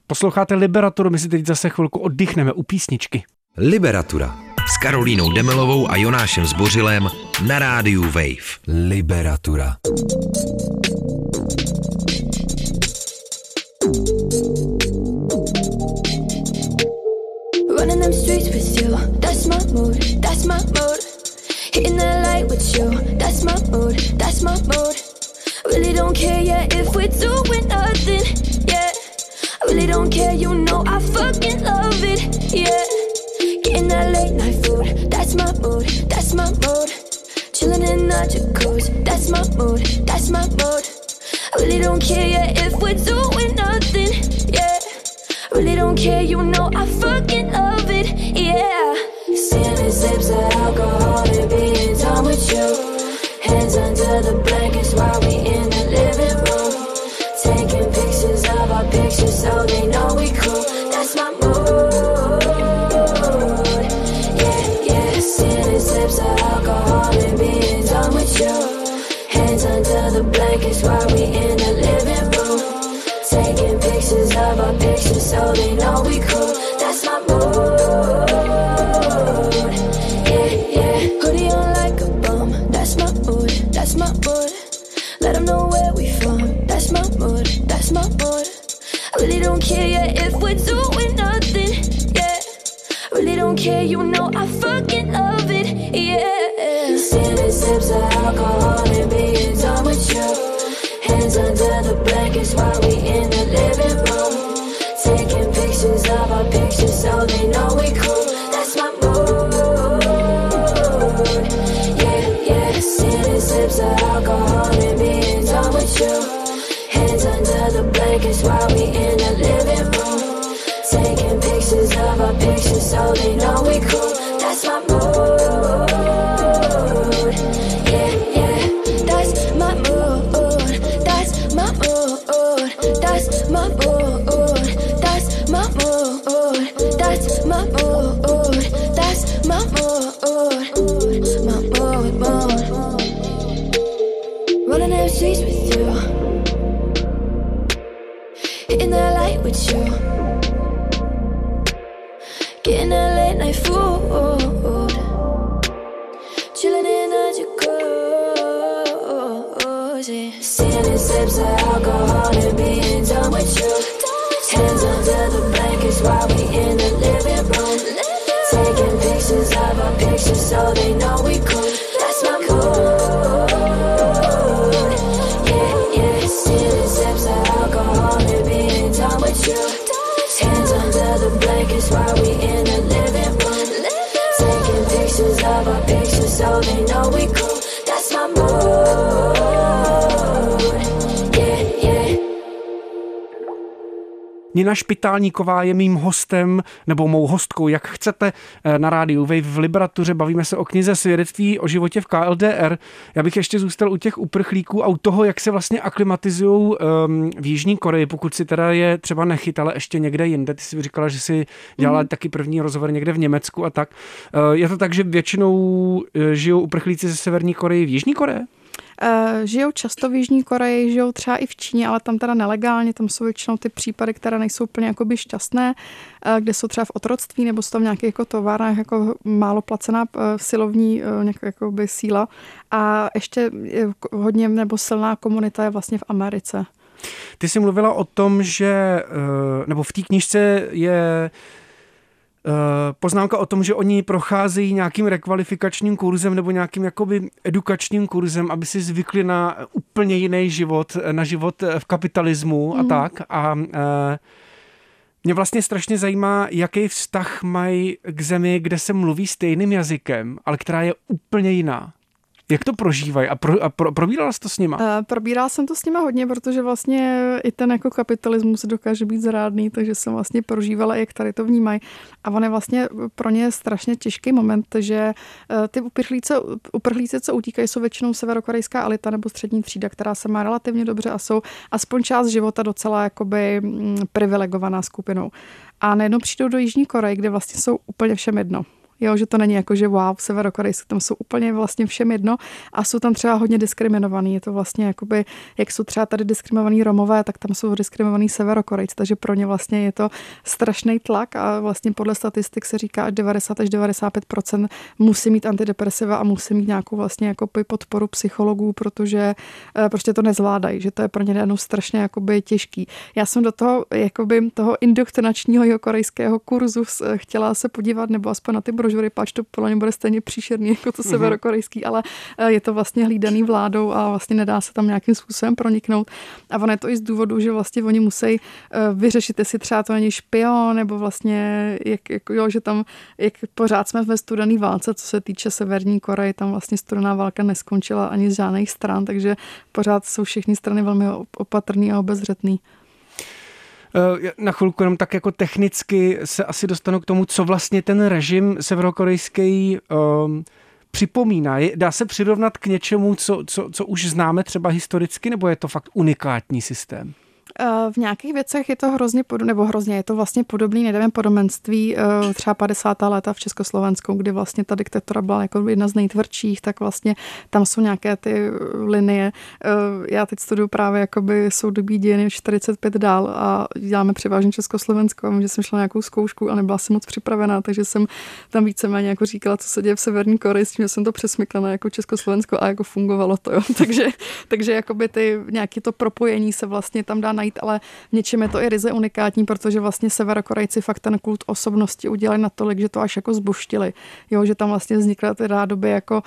Posloucháte Liberaturu, my si teď zase chvilku oddychneme u písničky. Liberatura s Karolínou Demelovou a Jonášem Zbořilem na rádiu Wave. Liberatura. Running them streets with mood, that's my mood. Hitting that light with you, that's my mood, that's my mood. Really don't care, yeah, if we're doing nothing, yeah. I really don't care, you know I fucking love it, yeah. Getting that late night food, that's my mood, that's my mood. Chilling in the jacuzzi, that's my mood, that's my mood. I really don't care, yeah, if we're doing nothing, yeah. Really don't care, you know I fucking love it, sips of alcohol and being done with you. Hands under the blankets while we in the living room. Taking pictures of our pictures so they know we cool. That's my mood. Yeah, yeah. Standing sips of alcohol and being done with you. Hands under the blankets while we in the living room. Taking pictures of our pictures so they know we cool. While we in the living room. Taking pictures of our pictures so they know we cool. That's my mood. Yeah, yeah. Sips of alcohol and being with you. Hands under the blankets while we in the living room. Taking pictures of our pictures so they know we cool. That's my mood. With you. Getting that late night food. Chilling in a jacuzzi. Standing sips of alcohol and being done with you. Hands under the blankets while we in the living room. Taking pictures of our pictures so they know we cool. Know they know we cool. That's my mood. Nina Špitálníková je mým hostem nebo mou hostkou, jak chcete, eh, na rádiu Wave v Liberatuře. Bavíme se o knize Svědectví o životě v KLDR. Já bych ještě zůstal u těch uprchlíků a u toho, jak se vlastně aklimatizují um, v Jižní Koreji, pokud si teda je třeba nechyt, ale ještě někde jinde. Ty jsi říkala, že si dělala mm. taky první rozhovor někde v Německu a tak. Uh, je to tak, že většinou eh, žijou uprchlíci ze Severní Koreji v Jižní Koreji? Uh, žijou často v Jižní Koreji, žijou třeba i v Číně, ale tam teda nelegálně, tam jsou většinou ty případy, které nejsou úplně jakoby šťastné, uh, kde jsou třeba v otroctví nebo jsou tam nějaké jako továrnách jako málo placená uh, silovní jakoby síla a ještě je hodně nebo silná komunita je vlastně v Americe. Ty jsi mluvila o tom, že, nebo v té knižce je Eh, poznámka o tom, že oni procházejí nějakým rekvalifikačním kurzem nebo nějakým jakoby edukačním kurzem, aby si zvykli na úplně jiný život, na život v kapitalismu mm. a tak. A eh, mě vlastně strašně zajímá, jaký vztah mají k zemi, kde se mluví stejným jazykem, ale která je úplně jiná. Jak to prožívají a, pro, a pro, probírala jsi to s nima? Uh, probírala jsem to s nima hodně, protože vlastně i ten jako kapitalismus dokáže být zrádný, takže jsem vlastně prožívala, jak tady to vnímají. A on je vlastně pro ně strašně těžký moment, že uh, ty uprchlíci, uprchlíci, co utíkají, jsou většinou severokorejská elita nebo střední třída, která se má relativně dobře a jsou aspoň část života docela jakoby mm, privilegovaná skupinou. A najednou přijdou do Jižní Koreje, kde vlastně jsou úplně všem jedno. Jo, že to není jako, že wow, severokorejci tam jsou úplně vlastně všem jedno a jsou tam třeba hodně diskriminovaný. Je to vlastně jakoby, jak jsou třeba tady diskriminovaný Romové, tak tam jsou diskriminovaný severokorejci, takže pro ně vlastně je to strašný tlak a vlastně podle statistik se říká, že 90 až 95% musí mít antidepresiva a musí mít nějakou vlastně jako podporu psychologů, protože eh, prostě to nezvládají, že to je pro ně najednou strašně jakoby těžký. Já jsem do toho jakoby toho indoktrinačního korejského kurzu chtěla se podívat, nebo aspoň na ty brožury, pač to podle mě bude stejně příšerný jako to mhm. severokorejský, ale eh, je to vlastně hlídaný vládou a vlastně nedá se tam nějakým způsobem proniknout. A ono je to i z důvodu, že vlastně oni musí eh, vyřešit, jestli třeba to není špion, nebo vlastně, jak, jak, jo, že tam, jak pořád jsme ve studené válce, co se týče Severní Koreje, tam vlastně studená válka neskončila ani z žádných stran, takže pořád jsou všechny strany velmi opatrný a obezřetný. Eh, na chvilku jenom tak jako technicky se asi dostanu k tomu, co vlastně ten režim severokorejský um, připomíná. Dá se přirovnat k něčemu, co, co, co už známe třeba historicky, nebo je to fakt unikátní systém? Eh, v nějakých věcech je to hrozně, pod, nebo hrozně, je to vlastně podobný, nedávém podobenství eh, třeba 50. léta v Československu, kdy vlastně ta diktatura byla jako jedna z nejtvrdších, tak vlastně tam jsou nějaké ty linie. Eh, já teď studuju právě jakoby soudobí dějiny 45 dál a děláme převážně Československo a že jsem šla na nějakou zkoušku a nebyla jsem moc připravená, takže jsem tam víceméně jako říkala, co se děje v Severní Koreji, s tím, že jsem to přesmykla na jako Československo a jako fungovalo to. Jo. takže, takže jakoby ty nějaké to propojení se vlastně tam dá najít, ale v něčem je to i ryze unikátní, protože vlastně Severokorejci fakt ten kult osobnosti udělali natolik, že to až jako zbuštili. Jo, že tam vlastně vznikla ty rádoby jako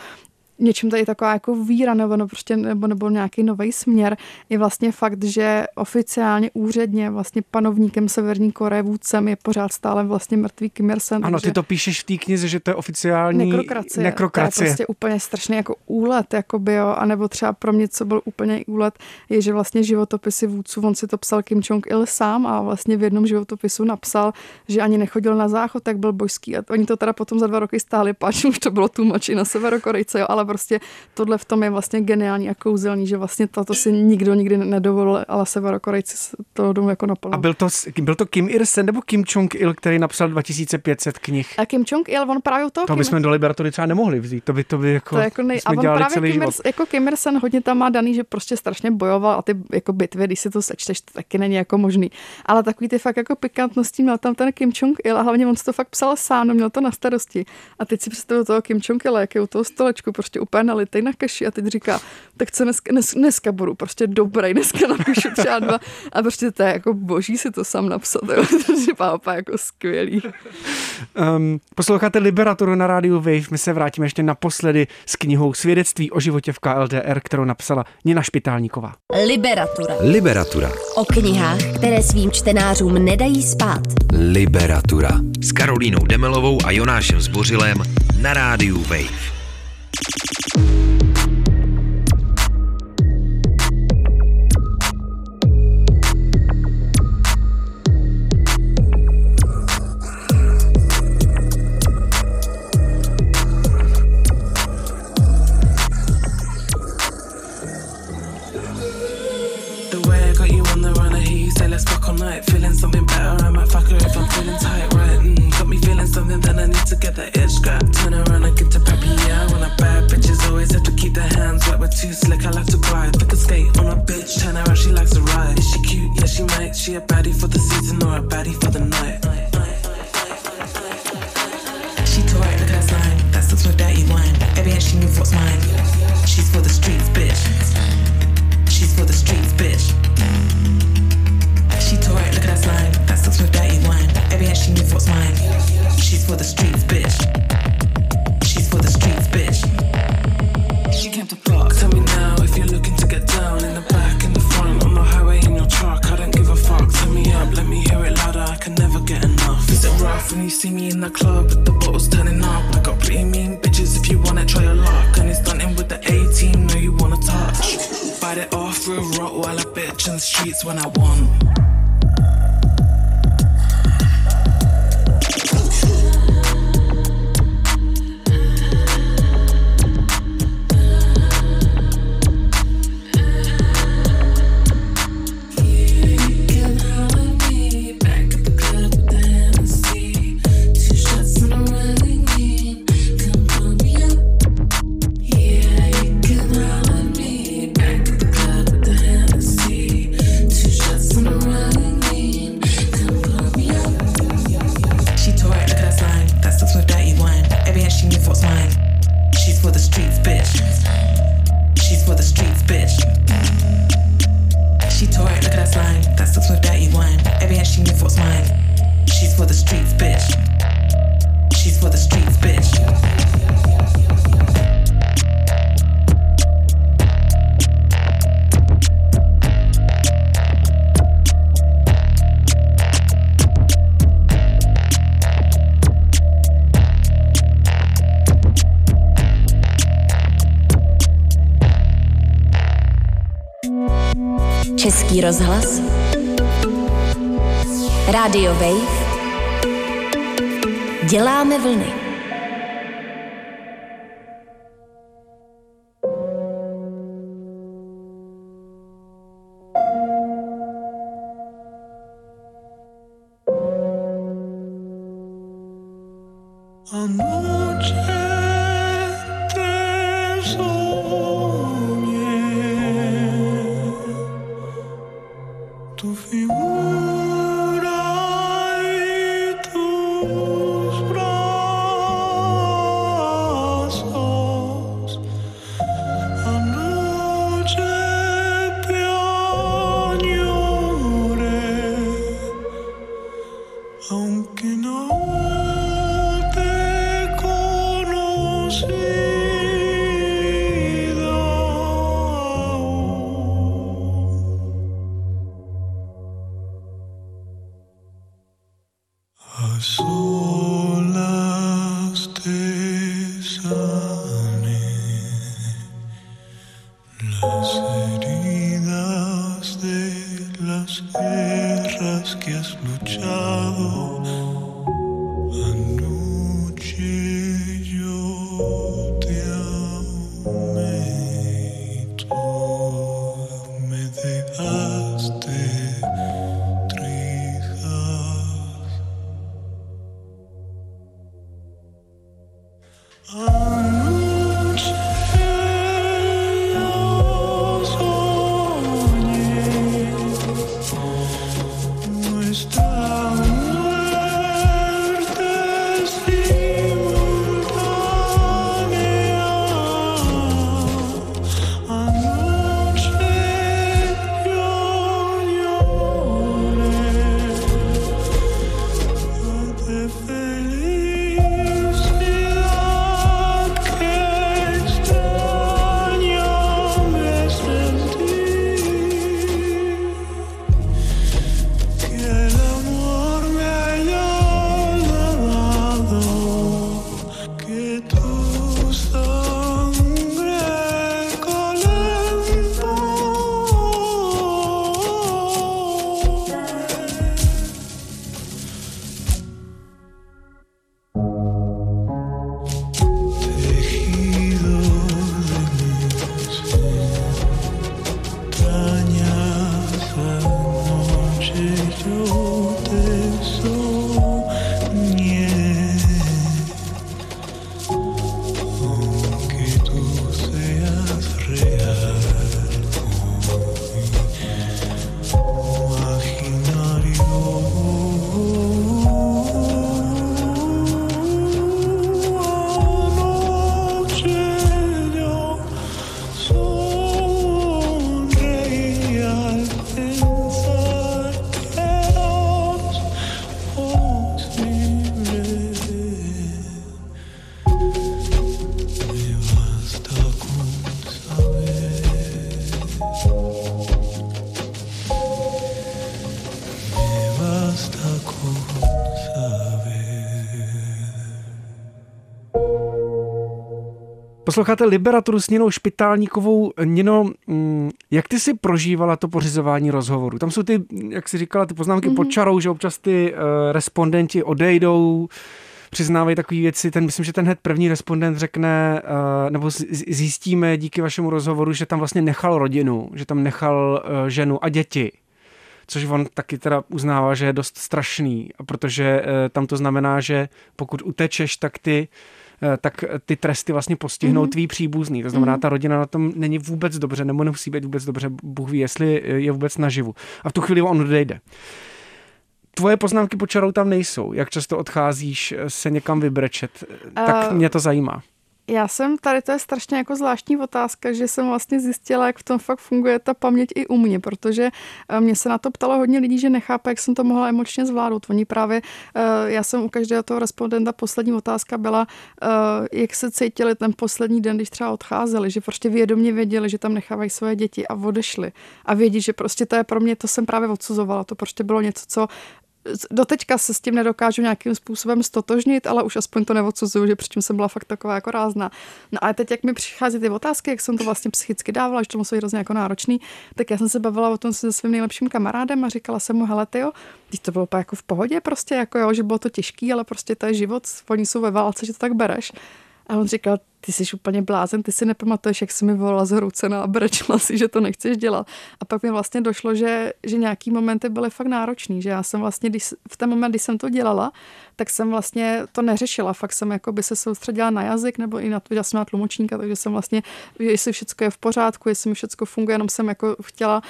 něčím tady taková jako víra nebo, no prostě, nebo, nebo nějaký nový směr je vlastně fakt, že oficiálně úředně vlastně panovníkem Severní Koreje vůdcem je pořád stále vlastně mrtvý Kim Il-sen. Ano, ty to píšeš v té knize, že to je oficiální nekrokracie. nekrokracie. To je prostě úplně strašný jako úlet, jakoby, jo. A nebo třeba pro mě, co byl úplně úlet, je, že vlastně životopisy vůdců, on si to psal Kim Jong-il sám a vlastně v jednom životopisu napsal, že ani nechodil na záchod, tak byl božský. A oni to teda potom za dva roky stáli, pač už to bylo tlumoči na Severokorejce, jo, ale prostě tohle v tom je vlastně geniální a kouzelný, že vlastně toto si nikdo nikdy nedovolil, ale Severokorejci to jdou jako naplno. A byl to, byl to Kim Il-sen nebo Kim Jong-il, který napsal 2500 knih? A Kim Jong-il, on právě to. To bychom do Liberatory třeba nemohli vzít, to by to by jako, to jako nej... a on právě celý Kim, život. jako Kim Il-sen hodně tam má daný, že prostě strašně bojoval a ty jako bitvy, když si to sečteš, to taky není jako možný. Ale takový ty fakt jako pikantnosti měl tam ten Kim Jong-il a hlavně on si to fakt psal sám, měl to na starosti. A teď si představil toho Kim Jong-il, jak je u toho stolečku, prostě úplně nalitej na kaši a teď říká, tak co dneska, dnes, dneska budu prostě dobrý, dneska napíšu třeba dva a prostě to je jako boží si to sám napsat, jo. to je pápa jako skvělý. Um, posloucháte Liberaturu na rádiu Wave, my se vrátíme ještě naposledy s knihou Svědectví o životě v KLDR, kterou napsala Nina Špitálníková. Liberatura. Liberatura. O knihách, které svým čtenářům nedají spát. Liberatura. S Karolínou Demelovou a Jonášem Zbořilem na rádiu Wave. you too slick, I like to glide. Pick a skate on a bitch, turn her out, she likes to ride. Is she cute? Yeah, she might. She a baddie for the season or a baddie for the night. She tore it, look at that sign. That sucks with dirty wine. Every baby she knew what's mine. She's for the streets, bitch. She's for the streets, bitch. She tore it, look at that sign. That sucks with dirty wine. Every baby she knew what's mine. She's for the streets, bitch. when I want. rozhlas. Posloucháte Liberaturu s Ninou Špitálníkovou. Nino, mm, jak ty si prožívala to pořizování rozhovoru? Tam jsou ty, jak si říkala, ty poznámky mm-hmm. pod čarou, že občas ty uh, respondenti odejdou, přiznávají takové věci. Ten, myslím, že ten hned první respondent řekne, uh, nebo z- zjistíme díky vašemu rozhovoru, že tam vlastně nechal rodinu, že tam nechal uh, ženu a děti což on taky teda uznává, že je dost strašný, protože uh, tam to znamená, že pokud utečeš, tak ty tak ty tresty vlastně postihnou mm-hmm. tvý příbuzný. To znamená, Mhm. ta rodina na tom není vůbec dobře, nebo nemusí být vůbec dobře, Bůh ví, jestli je vůbec naživu. A v tu chvíli on odejde. Tvoje poznámky pod čarou tam nejsou. Jak často odcházíš eh, se někam vybrečet? Tak Eh, mě to zajímá. Já jsem, tady to je strašně jako zvláštní otázka, že jsem vlastně zjistila, jak v tom fakt funguje ta paměť i u mě, protože eh, mě se na to ptalo hodně lidí, že nechápe, jak jsem to mohla emočně zvládnout. Oni právě, eh, já jsem u každého toho respondenta, poslední otázka byla, eh, jak se cítili ten poslední den, když třeba odcházeli, že prostě vědomě věděli, že tam nechávají své děti a odešli. A vědí, že prostě to je pro mě, to jsem právě odsuzovala, to prostě bylo něco, co doteďka se s tím nedokážu nějakým způsobem stotožnit, ale už aspoň to neodsuzuju, že předtím jsem byla fakt taková jako rázná. No a teď, jak mi přichází ty otázky, jak jsem to vlastně psychicky dávala, že to muselo být hrozně jako náročný, tak já jsem se bavila o tom se svým nejlepším kamarádem a říkala jsem mu, hele, tyjo, když to bylo jako v pohodě, prostě jako jo, že bylo to těžký, ale prostě to je život, oni jsou ve válce, že to tak bereš. A on říkal, ty jsi úplně blázen, ty si nepamatuješ, jak jsi mi volala zhroucená a brečela si, že to nechceš dělat. A pak mi vlastně došlo, že, že nějaký momenty byly fakt náročný, že já jsem vlastně, když, v ten moment, kdy jsem to dělala, tak jsem vlastně to neřešila, fakt jsem jako by se soustředila na jazyk nebo i na to, že jsem na tlumočníka, takže jsem vlastně, jestli všechno je v pořádku, jestli mi všechno funguje, jenom jsem jako chtěla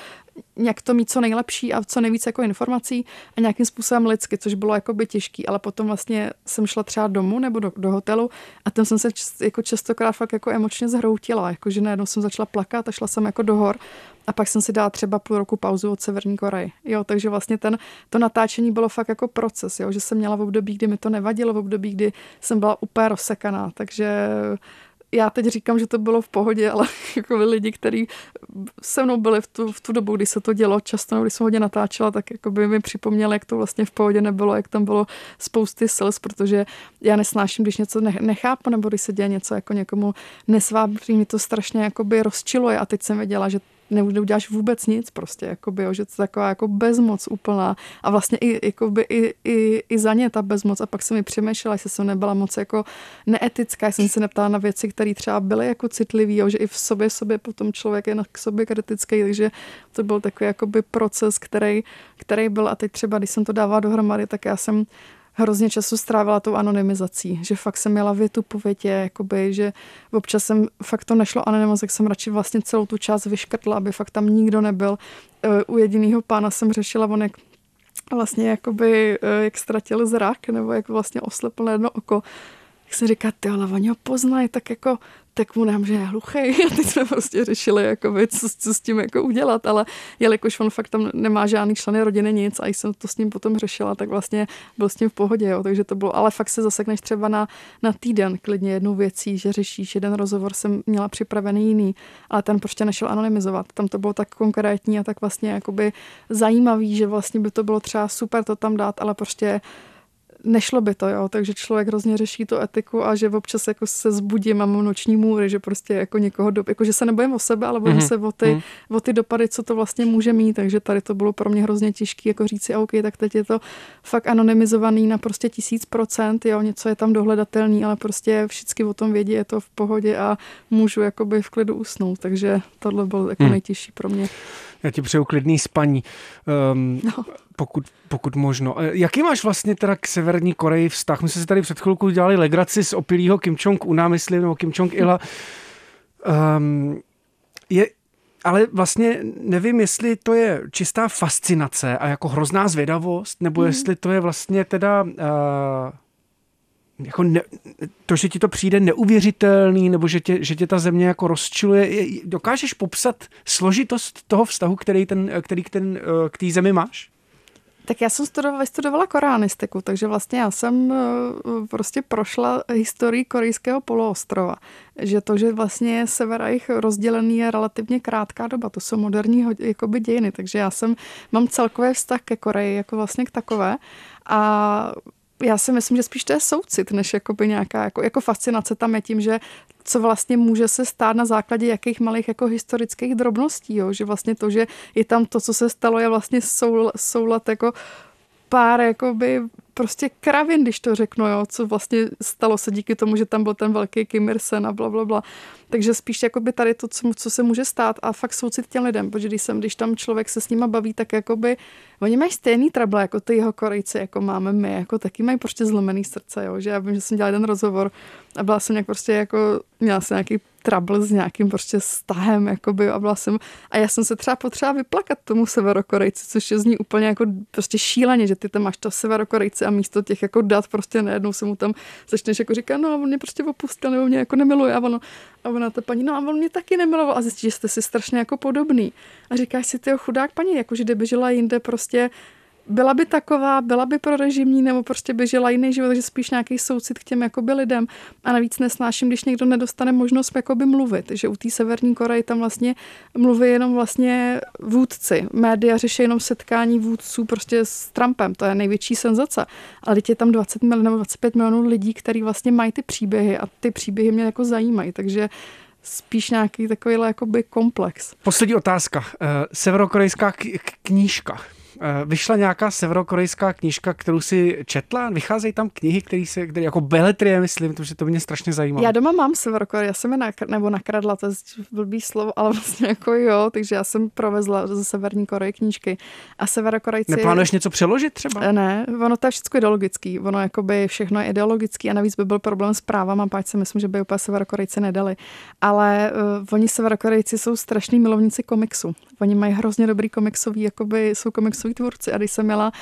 nějak to mít co nejlepší a co nejvíc jako informací a nějakým způsobem lidsky, což bylo jako by těžký, ale potom vlastně jsem šla třeba domů nebo do, do hotelu a tam jsem se čas, jako častokrát fakt jako emočně zhroutila, jakože najednou jsem začala plakat a šla jsem jako do hor a pak jsem si dala třeba půl roku pauzu od Severní Koreje. Jo, takže vlastně ten, to natáčení bylo fakt jako proces, jo, že jsem měla v období, kdy mi to nevadilo, v období, kdy jsem byla úplně rozsekaná, takže já teď říkám, že to bylo v pohodě, ale jako lidi, kteří se mnou byli v tu, v tu dobu, kdy se to dělo, často, když jsem hodně natáčela, tak jako by mi připomněli, jak to vlastně v pohodě nebylo, jak tam bylo spousty sils, protože já nesnáším, když něco ne- nechápu, nebo když se děje něco jako někomu nesvábří, mi to strašně jakoby rozčiluje a teď jsem věděla, že neuděláš vůbec nic prostě, jakoby, jo, že to je taková jako bezmoc úplná. A vlastně i, jakoby, i, i, i za ně ta bezmoc. A pak jsem mi přemýšlela, jestli jsem nebyla moc jako neetická, jsem se neptala na věci, které třeba byly jako citlivý, jo, že i v sobě sobě potom člověk je k sobě kritický, takže to byl takový jakoby proces, který, který byl. A teď třeba, když jsem to dávala dohromady, tak já jsem hrozně času strávila tou anonymizací, že fakt jsem měla větu po větě, jakoby, že občas jsem fakt to nešlo anonymizovat, tak jsem radši vlastně celou tu část vyškrtla, aby fakt tam nikdo nebyl. Eh, U jediného pána jsem řešila, on jak vlastně jakoby, eh, jak ztratil zrak, nebo jak vlastně oslepl na jedno oko, jak jsem říká, ty ale oni ho poznají, tak jako, tak mu dám, že je hluchý. A teď jsme prostě řešili, jakoby, co, co, s tím jako udělat, ale jelikož on fakt tam nemá žádný členy rodiny nic a jsem to s ním potom řešila, tak vlastně byl s tím v pohodě, jo. takže to bylo, ale fakt se zasekneš třeba na, na týden klidně jednou věcí, že řešíš jeden rozhovor, jsem měla připravený jiný, ale ten prostě nešel anonymizovat. Tam to bylo tak konkrétní a tak vlastně jakoby zajímavý, že vlastně by to bylo třeba super to tam dát, ale prostě nešlo by to, jo, takže člověk hrozně řeší tu etiku a že občas jako se zbudím a mám noční můry, že prostě jako někoho, do, jako že se nebojím o sebe, ale bojím Mhm. se o ty, Mhm. o ty dopady, co to vlastně může mít, takže tady to bylo pro mě hrozně těžké, jako říct si, OK, tak teď je to fakt anonymizovaný na prostě tisíc procent, jo, něco je tam dohledatelný, ale prostě všichni o tom vědí, je to v pohodě a můžu jakoby v klidu usnout, takže tohle bylo jako Hmm. nejtěžší pro mě. Já ti přeju klidný spaní, um, No. pokud, pokud možno. E, Jaký máš vlastně teda k Severní Koreji vztah? My jsme si tady před chvilkou dělali legraci z opilýho Kim Jong-una, myslím, nebo Kim Jong-ila. Um, je, ale vlastně nevím, jestli to je čistá fascinace a jako hrozná zvědavost, nebo Mhm. jestli to je vlastně teda... Uh, jako ne, to, že ti to přijde neuvěřitelný, nebo že tě, že tě ta země jako rozčiluje. Je- Dokážeš popsat složitost toho vztahu, který, ten, který k, ten, eh, k té zemi máš? Tak já jsem studovala, vystudovala koreanistiku, takže vlastně já jsem eh, prostě prošla historii korejského poloostrova. Že to, že vlastně sever a jich rozdělený je relativně krátká doba, to jsou moderní jakoby dějiny, takže já jsem, mám celkový vztah ke Koreji jako vlastně k takové a já si myslím, že spíš to je soucit, než jakoby nějaká jako, jako fascinace tam je tím, že co vlastně může se stát na základě jakých malých jako historických drobností, jo? že vlastně to, že je tam to, co se stalo, je vlastně soul, soulad jako pár jakoby prostě kravin, když to řeknu, jo, co vlastně stalo se díky tomu, že tam byl ten velký Kim Ir-sen a bla, bla, bla. Takže spíš jakoby tady to, co, co se může stát a fakt soucit těm lidem, protože když, jsem, když tam člověk se s nima baví, tak jakoby oni mají stejný trouble jako ty jeho korejci, jako máme my, jako taky mají prostě zlomený srdce, jo, že já vím, že jsem dělala jeden rozhovor a byla jsem nějak prostě jako, měla jsem nějaký trouble s nějakým prostě vztahem, jakoby, a byla jsem, a já jsem se třeba potřeba vyplakat tomu severokorejci, což je zní úplně jako prostě šíleně, že ty tam máš to severokorejci a místo těch jako dat prostě najednou se mu tam začneš jako říkat, no a on mě prostě opustil, nebo mě jako nemiluje a ono, a ona ta paní, no a on mě taky nemiloval a zjistí, že jste si strašně jako podobný. A říkáš si, ty chudák paní, jako že kdyby žila jinde prostě byla by taková, byla by pro režimní, nebo prostě by žila jiný život, takže spíš nějaký soucit k těm jakoby lidem. A navíc nesnáším, když někdo nedostane možnost jakoby mluvit, že u té Severní Koreje tam vlastně mluví jenom vlastně vůdci. Média řeší jenom setkání vůdců prostě s Trumpem, to je největší senzace. Ale teď je tam 20 milionů nebo 25 milionů lidí, kteří vlastně mají ty příběhy a ty příběhy mě jako zajímají, takže spíš nějaký takovýhle jakoby komplex. Poslední otázka. Eh, Severokorejská knížka. Eh, vyšla nějaká severokorejská knížka, kterou si četla? Vycházejí tam knihy, které se, které jako beletrie, myslím, protože to mě strašně zajímalo. Já doma mám Severokorej, já jsem je nakr- nebo nakradla, to je blbý slovo, ale vlastně jako jo, takže já jsem provezla ze Severní Koreje knížky. A Severokorejci... Neplánuješ něco přeložit třeba? Ne, ono to je všechno ideologický, ono jakoby všechno je ideologický a navíc by byl problém s právama, páč si myslím, že by úplně Severokorejci nedali. Ale uh, oni Severokorejci jsou strašní milovníci komiksu. Oni mají hrozně dobrý komiksový, jakoby jsou komiksoví tvůrci. A když jsem měla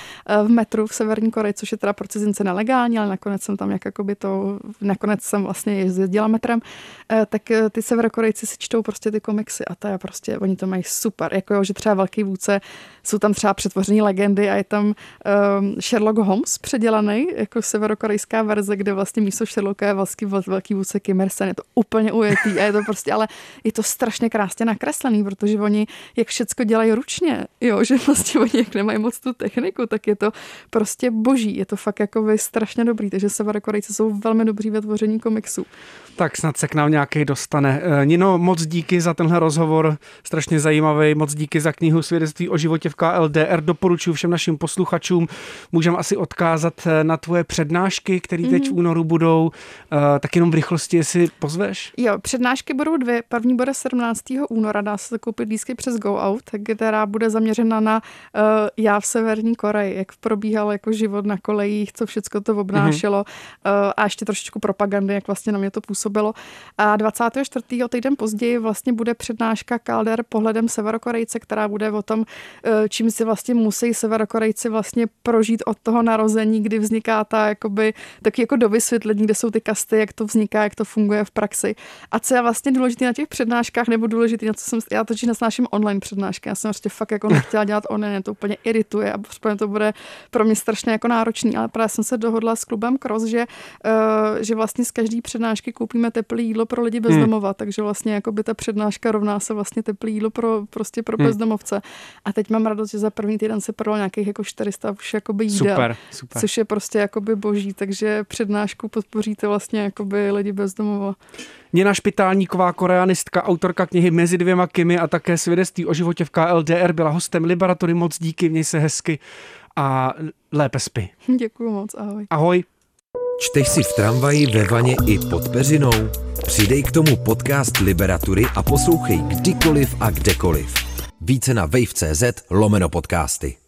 v metru v Severní Koreji, což je teda pro cizince nelegální, ale nakonec jsem tam jak jakoby to, nakonec jsem vlastně jezdila metrem, tak ty Severokorejci si čtou prostě ty komiksy a to je prostě, oni to mají super. Jako jo, že třeba velký vůdce, jsou tam třeba přetvořený legendy a je tam um, Sherlock Holmes předělaný, jako severokorejská verze, kde vlastně místo Sherlocka je velký, velký vůdce Kim. Je to úplně ujetý a je to prostě, ale je to strašně krásně nakreslený, protože oni, jak všecko dělají ručně, jo, že vlastně oni jak nemají moc tu techniku, tak je to prostě boží. Je to fakt jako strašně dobrý, takže Severokorejci jsou velmi dobří ve tvoření komiksů. Tak snad se k nám nějaký dostane. Nino, moc díky za tenhle rozhovor, strašně zajímavý, moc díky za knihu Svědectví o životě v KLDR. Doporučuji všem našim posluchačům. Můžeme asi odkázat na tvoje přednášky, které teď mm-hmm. v únoru budou. Tak jenom v rychlosti, jestli pozveš? Jo, přednášky budou dvě. První bude 17. února, dá se koupit lístky přes Go Out, která bude zaměřena na já v Severní Koreji, jak probíhal jako život na kolejích, co všechno to obnášelo mm-hmm. a ještě trošičku propagandy, jak vlastně na mě to působilo. A 24. týden později vlastně bude přednáška Calder pohledem Severokorejce, která bude o tom, uh, čím si vlastně musí Severokorejci vlastně prožít od toho narození, kdy vzniká ta jakoby, taky jako do vysvětlení, kde jsou ty kasty, jak to vzniká, jak to funguje v praxi. A co je vlastně důležité na těch přednáškách, nebo důležité, na co jsem, já točím nesnáším online přednášky, já jsem prostě fakt jako nechtěla dělat online, to úplně irituje a to bude pro mě strašně jako náročný, ale právě jsem se dohodla s klubem Cross, že, uh, že vlastně z každé přednášky koupíme teplé jídlo pro lidi bezdomova, hmm. takže vlastně jako by ta přednáška rovná se vlastně teplé jídlo pro, prostě pro hmm. bezdomovce. A teď mám radost, že za první týden se prodalo nějakých jako 400 už jakoby jídel, super, super. což je prostě jakoby boží, takže přednášku podpoříte vlastně jakoby lidi bezdomova. Nina Špitálníková, koreanistka, autorka knihy Mezi dvěma Kimi a také svědectví o životě v KLDR byla hostem Liberatory. Moc díky, měj se hezky a lépe spí. Děkuji moc, ahoj. Ahoj. Čteš si v tramvaji, ve vaně i pod peřinou? Přidej k tomu podcast Liberatury a poslouchej kdykoliv a kdekoliv. Více na wave.cz lomeno podcasty.